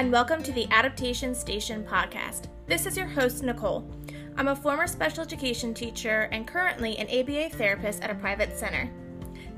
and welcome to the Adaptation Station podcast. This is your host, Nicole. I'm a former special education teacher and currently an ABA therapist at a private center.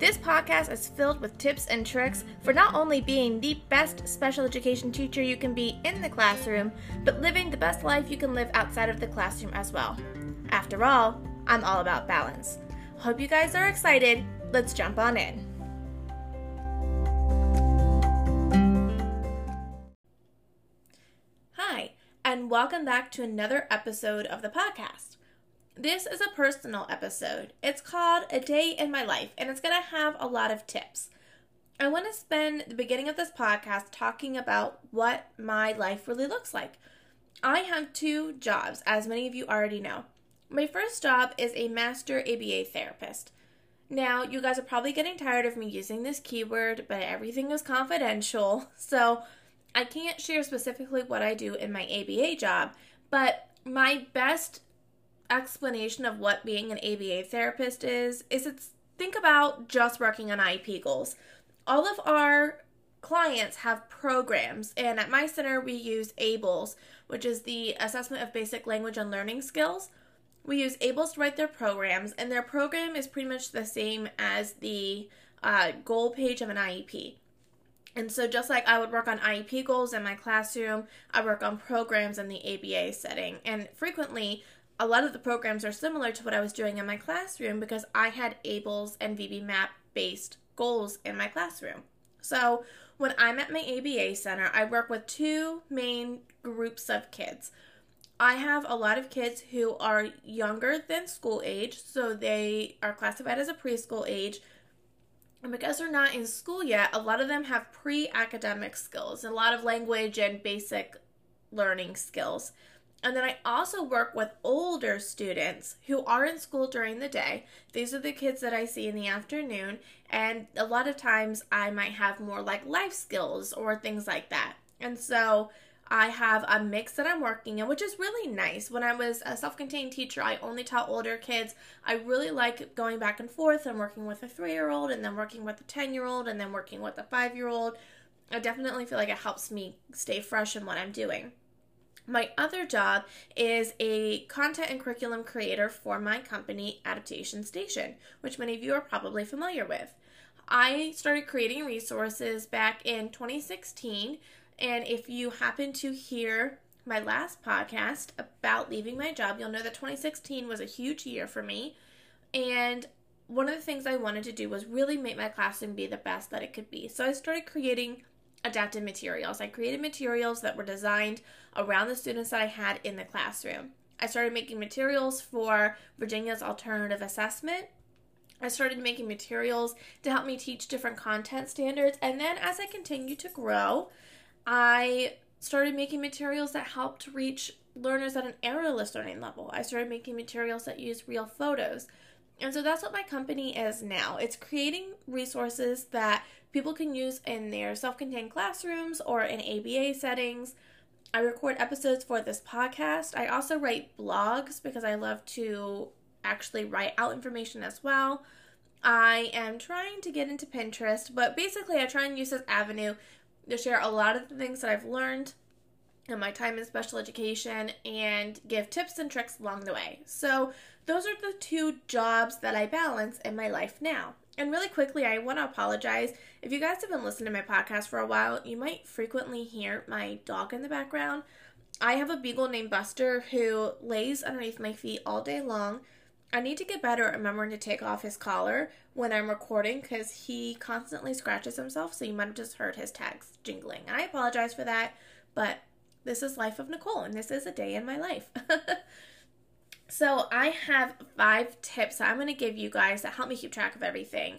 This podcast is filled with tips and tricks for not only being the best special education teacher you can be in the classroom, but living the best life you can live outside of the classroom as well. After all, I'm all about balance. Hope you guys are excited. Let's jump on in. Welcome back to another episode of the podcast. This is a personal episode. It's called A Day in My Life, and it's going to have a lot of tips. I want to spend the beginning of this podcast talking about what my life really looks like. I have two jobs, as many of you already know. My first job is a master ABA therapist. Now, you guys are probably getting tired of me using this keyword, but everything is confidential, so I can't share specifically what I do in my ABA job, but my best explanation of what being an ABA therapist is is it's think about just working on IEP goals. All of our clients have programs, and at my center we use ABLLS, which is the Assessment of Basic Language and Learning Skills. We use ABLLS to write their programs, and their program is pretty much the same as the uh, goal page of an IEP. And so, just like I would work on IEP goals in my classroom, I work on programs in the ABA setting. And frequently, a lot of the programs are similar to what I was doing in my classroom because I had ABLLS and VB-MAPP based goals in my classroom. So, when I'm at my ABA center, I work with two main groups of kids. I have a lot of kids who are younger than school age, so they are classified as a preschool age. And because they're not in school yet, a lot of them have pre academic skills, a lot of language and basic learning skills. And then I also work with older students who are in school during the day. These are the kids that I see in the afternoon. And a lot of times I might have more like life skills or things like that. And so I have a mix that I'm working in, which is really nice. When I was a self contained teacher, I only taught older kids. I really like going back and forth and working with a three year old, and then working with a 10 year old, and then working with a five year old. I definitely feel like it helps me stay fresh in what I'm doing. My other job is a content and curriculum creator for my company, Adaptation Station, which many of you are probably familiar with. I started creating resources back in 2016 and if you happen to hear my last podcast about leaving my job, you'll know that 2016 was a huge year for me. And one of the things I wanted to do was really make my classroom be the best that it could be. So I started creating adapted materials. I created materials that were designed around the students that I had in the classroom. I started making materials for Virginia's alternative assessment. I started making materials to help me teach different content standards. And then as I continued to grow, I started making materials that helped reach learners at an errorless learning level. I started making materials that use real photos. And so that's what my company is now. It's creating resources that people can use in their self contained classrooms or in ABA settings. I record episodes for this podcast. I also write blogs because I love to actually write out information as well. I am trying to get into Pinterest, but basically, I try and use this avenue to share a lot of the things that I've learned in my time in special education and give tips and tricks along the way. So, those are the two jobs that I balance in my life now. And really quickly, I want to apologize. If you guys have been listening to my podcast for a while, you might frequently hear my dog in the background. I have a beagle named Buster who lays underneath my feet all day long I need to get better at remembering to take off his collar when I'm recording because he constantly scratches himself, so you might have just heard his tags jingling. I apologize for that, but this is Life of Nicole, and this is a day in my life. so, I have five tips that I'm going to give you guys that help me keep track of everything.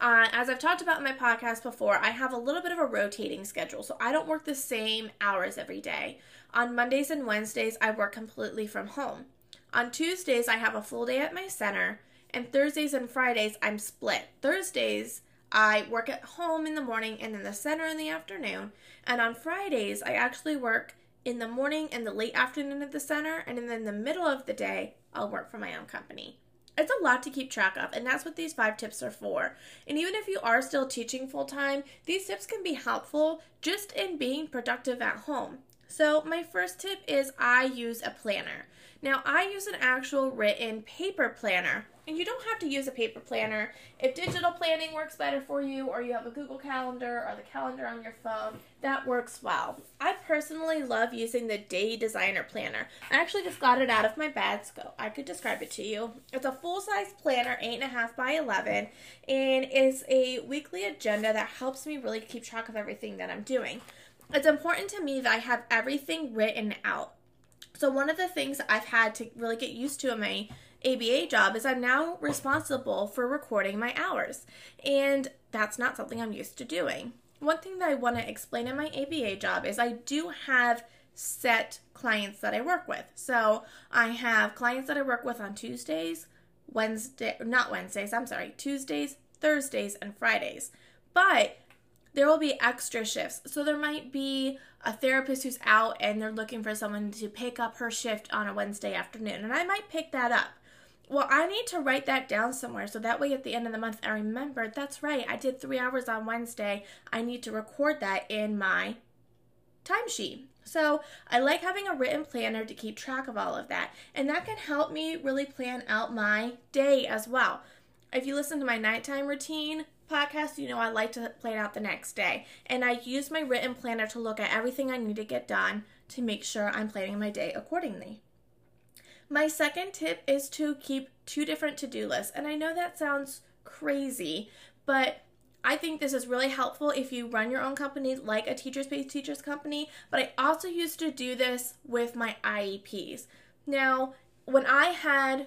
Uh, as I've talked about in my podcast before, I have a little bit of a rotating schedule, so I don't work the same hours every day. On Mondays and Wednesdays, I work completely from home. On Tuesdays, I have a full day at my center, and Thursdays and Fridays, I'm split. Thursdays, I work at home in the morning and in the center in the afternoon. And on Fridays, I actually work in the morning and the late afternoon at the center, and then in the middle of the day, I'll work for my own company. It's a lot to keep track of, and that's what these five tips are for. And even if you are still teaching full time, these tips can be helpful just in being productive at home. So, my first tip is I use a planner. Now, I use an actual written paper planner, and you don't have to use a paper planner. If digital planning works better for you, or you have a Google Calendar or the calendar on your phone, that works well. I personally love using the Day Designer Planner. I actually just got it out of my bag, so I could describe it to you. It's a full size planner, 8.5 by 11, and is a weekly agenda that helps me really keep track of everything that I'm doing. It's important to me that I have everything written out. So, one of the things I've had to really get used to in my ABA job is I'm now responsible for recording my hours. And that's not something I'm used to doing. One thing that I want to explain in my ABA job is I do have set clients that I work with. So I have clients that I work with on Tuesdays, Wednesday, not Wednesdays, I'm sorry, Tuesdays, Thursdays, and Fridays. But there will be extra shifts. So there might be a therapist who's out and they're looking for someone to pick up her shift on a Wednesday afternoon, and I might pick that up. Well, I need to write that down somewhere so that way at the end of the month I remember that's right, I did three hours on Wednesday. I need to record that in my timesheet. So I like having a written planner to keep track of all of that, and that can help me really plan out my day as well. If you listen to my nighttime routine, podcast, you know I like to plan out the next day. And I use my written planner to look at everything I need to get done to make sure I'm planning my day accordingly. My second tip is to keep two different to do lists. And I know that sounds crazy, but I think this is really helpful if you run your own company like a Teachers Pay Teachers company. But I also used to do this with my IEPs. Now, when I had,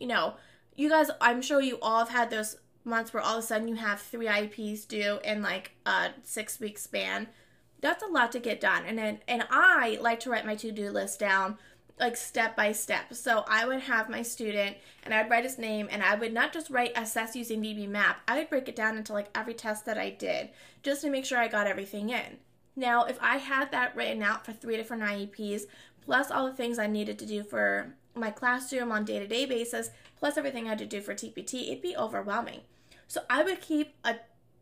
you know, you guys, I'm sure you all have had those months where all of a sudden you have three IEPs due in like a six week span. That's a lot to get done. And then, and I like to write my to do list down like step by step. So I would have my student and I'd write his name and I would not just write assess using VB-MAPP. I would break it down into like every test that I did just to make sure I got everything in. Now, if I had that written out for three different IEPs, plus all the things I needed to do for my classroom on day-to-day basis, plus everything I had to do for TPT, it'd be overwhelming. So I would keep a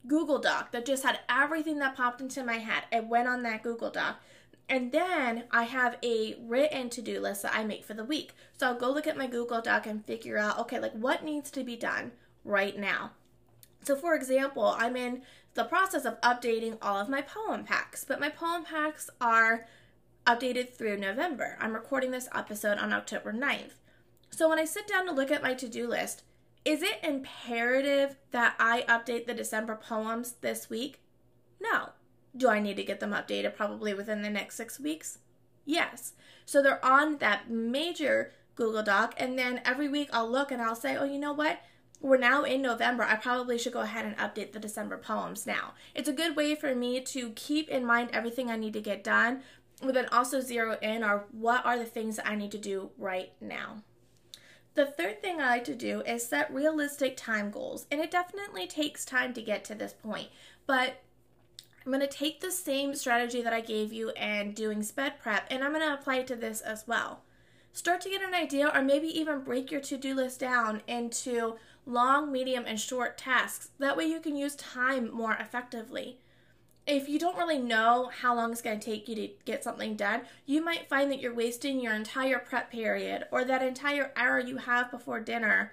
Google Doc that just had everything that popped into my head. It went on that Google Doc. And then I have a written to do list that I make for the week. So I'll go look at my Google Doc and figure out, okay, like what needs to be done right now. So, for example, I'm in the process of updating all of my poem packs, but my poem packs are updated through November. I'm recording this episode on October 9th. So, when I sit down to look at my to do list, is it imperative that I update the December poems this week? No. Do I need to get them updated probably within the next six weeks? Yes. So they're on that major Google Doc, and then every week I'll look and I'll say, oh, you know what? We're now in November. I probably should go ahead and update the December poems now. It's a good way for me to keep in mind everything I need to get done, but then also zero in on what are the things that I need to do right now. The third thing I like to do is set realistic time goals, and it definitely takes time to get to this point, but I'm going to take the same strategy that I gave you and doing sped prep and I'm going to apply it to this as well. Start to get an idea or maybe even break your to-do list down into long, medium, and short tasks. That way you can use time more effectively. If you don't really know how long it's going to take you to get something done, you might find that you're wasting your entire prep period or that entire hour you have before dinner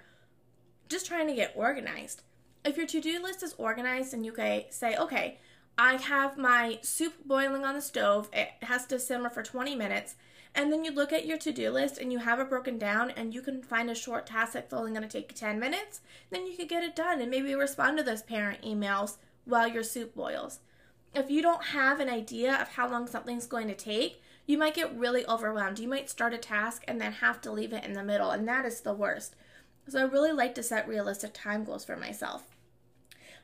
just trying to get organized. If your to-do list is organized and you can say, okay, I have my soup boiling on the stove. It has to simmer for 20 minutes. And then you look at your to do list and you have it broken down, and you can find a short task that's only going to take 10 minutes. Then you could get it done and maybe respond to those parent emails while your soup boils. If you don't have an idea of how long something's going to take, you might get really overwhelmed. You might start a task and then have to leave it in the middle, and that is the worst. So I really like to set realistic time goals for myself.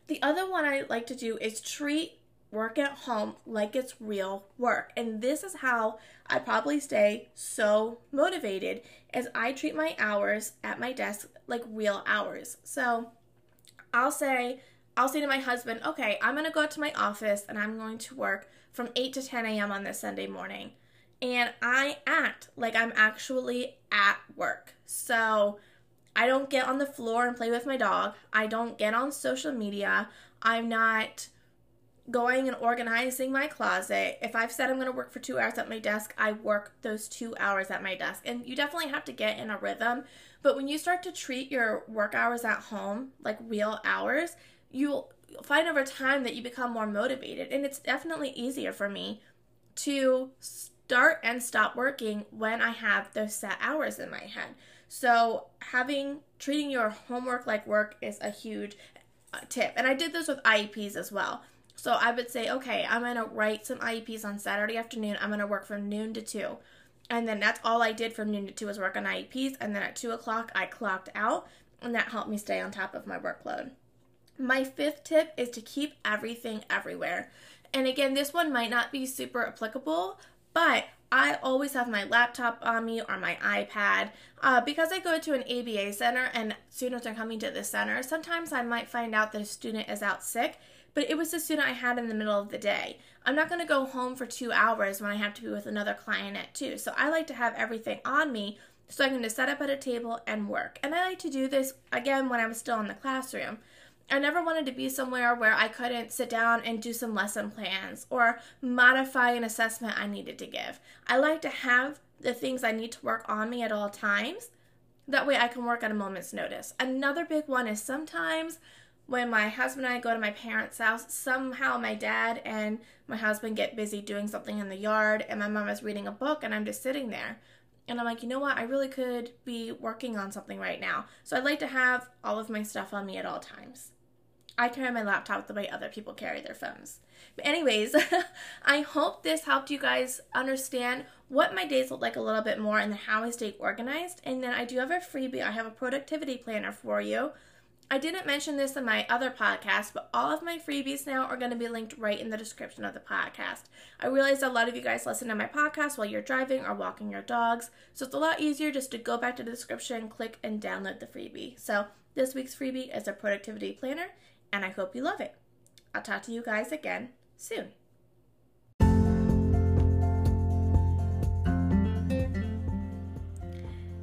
The other one I like to do is treat work at home like it's real work. And this is how I probably stay so motivated as I treat my hours at my desk like real hours. So I'll say, I'll say to my husband, okay, I'm going to go to my office and I'm going to work from 8 to 10 a.m. on this Sunday morning. And I act like I'm actually at work. So I don't get on the floor and play with my dog. I don't get on social media. I'm not going and organizing my closet. If I've said I'm going to work for two hours at my desk, I work those two hours at my desk. And you definitely have to get in a rhythm. But when you start to treat your work hours at home like real hours, you'll find over time that you become more motivated. And it's definitely easier for me to start and stop working when I have those set hours in my head. So, having treating your homework like work is a huge uh, tip. And I did this with IEPs as well. So, I would say, okay, I'm going to write some IEPs on Saturday afternoon. I'm going to work from noon to 2. And then that's all I did from noon to 2 was work on IEPs. And then at 2 o'clock, I clocked out. And that helped me stay on top of my workload. My fifth tip is to keep everything everywhere. And again, this one might not be super applicable, but I always have my laptop on me or my iPad. Uh, because I go to an ABA center and students are coming to the center, sometimes I might find out that a student is out sick, but it was the student I had in the middle of the day. I'm not going to go home for two hours when I have to be with another client at two. So I like to have everything on me so I'm going to set up at a table and work. And I like to do this again when I'm still in the classroom. I never wanted to be somewhere where I couldn't sit down and do some lesson plans or modify an assessment I needed to give. I like to have the things I need to work on me at all times. That way I can work at a moment's notice. Another big one is sometimes when my husband and I go to my parents' house, somehow my dad and my husband get busy doing something in the yard, and my mom is reading a book, and I'm just sitting there. And I'm like, you know what? I really could be working on something right now. So I'd like to have all of my stuff on me at all times. I carry my laptop the way other people carry their phones. But, anyways, I hope this helped you guys understand what my days look like a little bit more and how I stay organized. And then I do have a freebie, I have a productivity planner for you. I didn't mention this in my other podcast, but all of my freebies now are going to be linked right in the description of the podcast. I realize a lot of you guys listen to my podcast while you're driving or walking your dogs, so it's a lot easier just to go back to the description, click, and download the freebie. So, this week's freebie is a productivity planner, and I hope you love it. I'll talk to you guys again soon.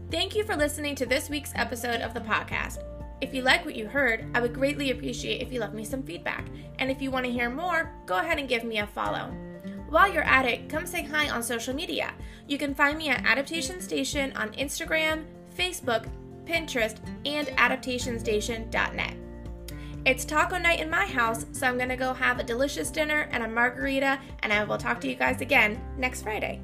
Thank you for listening to this week's episode of the podcast. If you like what you heard, I would greatly appreciate if you left me some feedback. And if you want to hear more, go ahead and give me a follow. While you're at it, come say hi on social media. You can find me at Adaptation Station on Instagram, Facebook, Pinterest, and adaptationstation.net. It's taco night in my house, so I'm gonna go have a delicious dinner and a margarita, and I will talk to you guys again next Friday.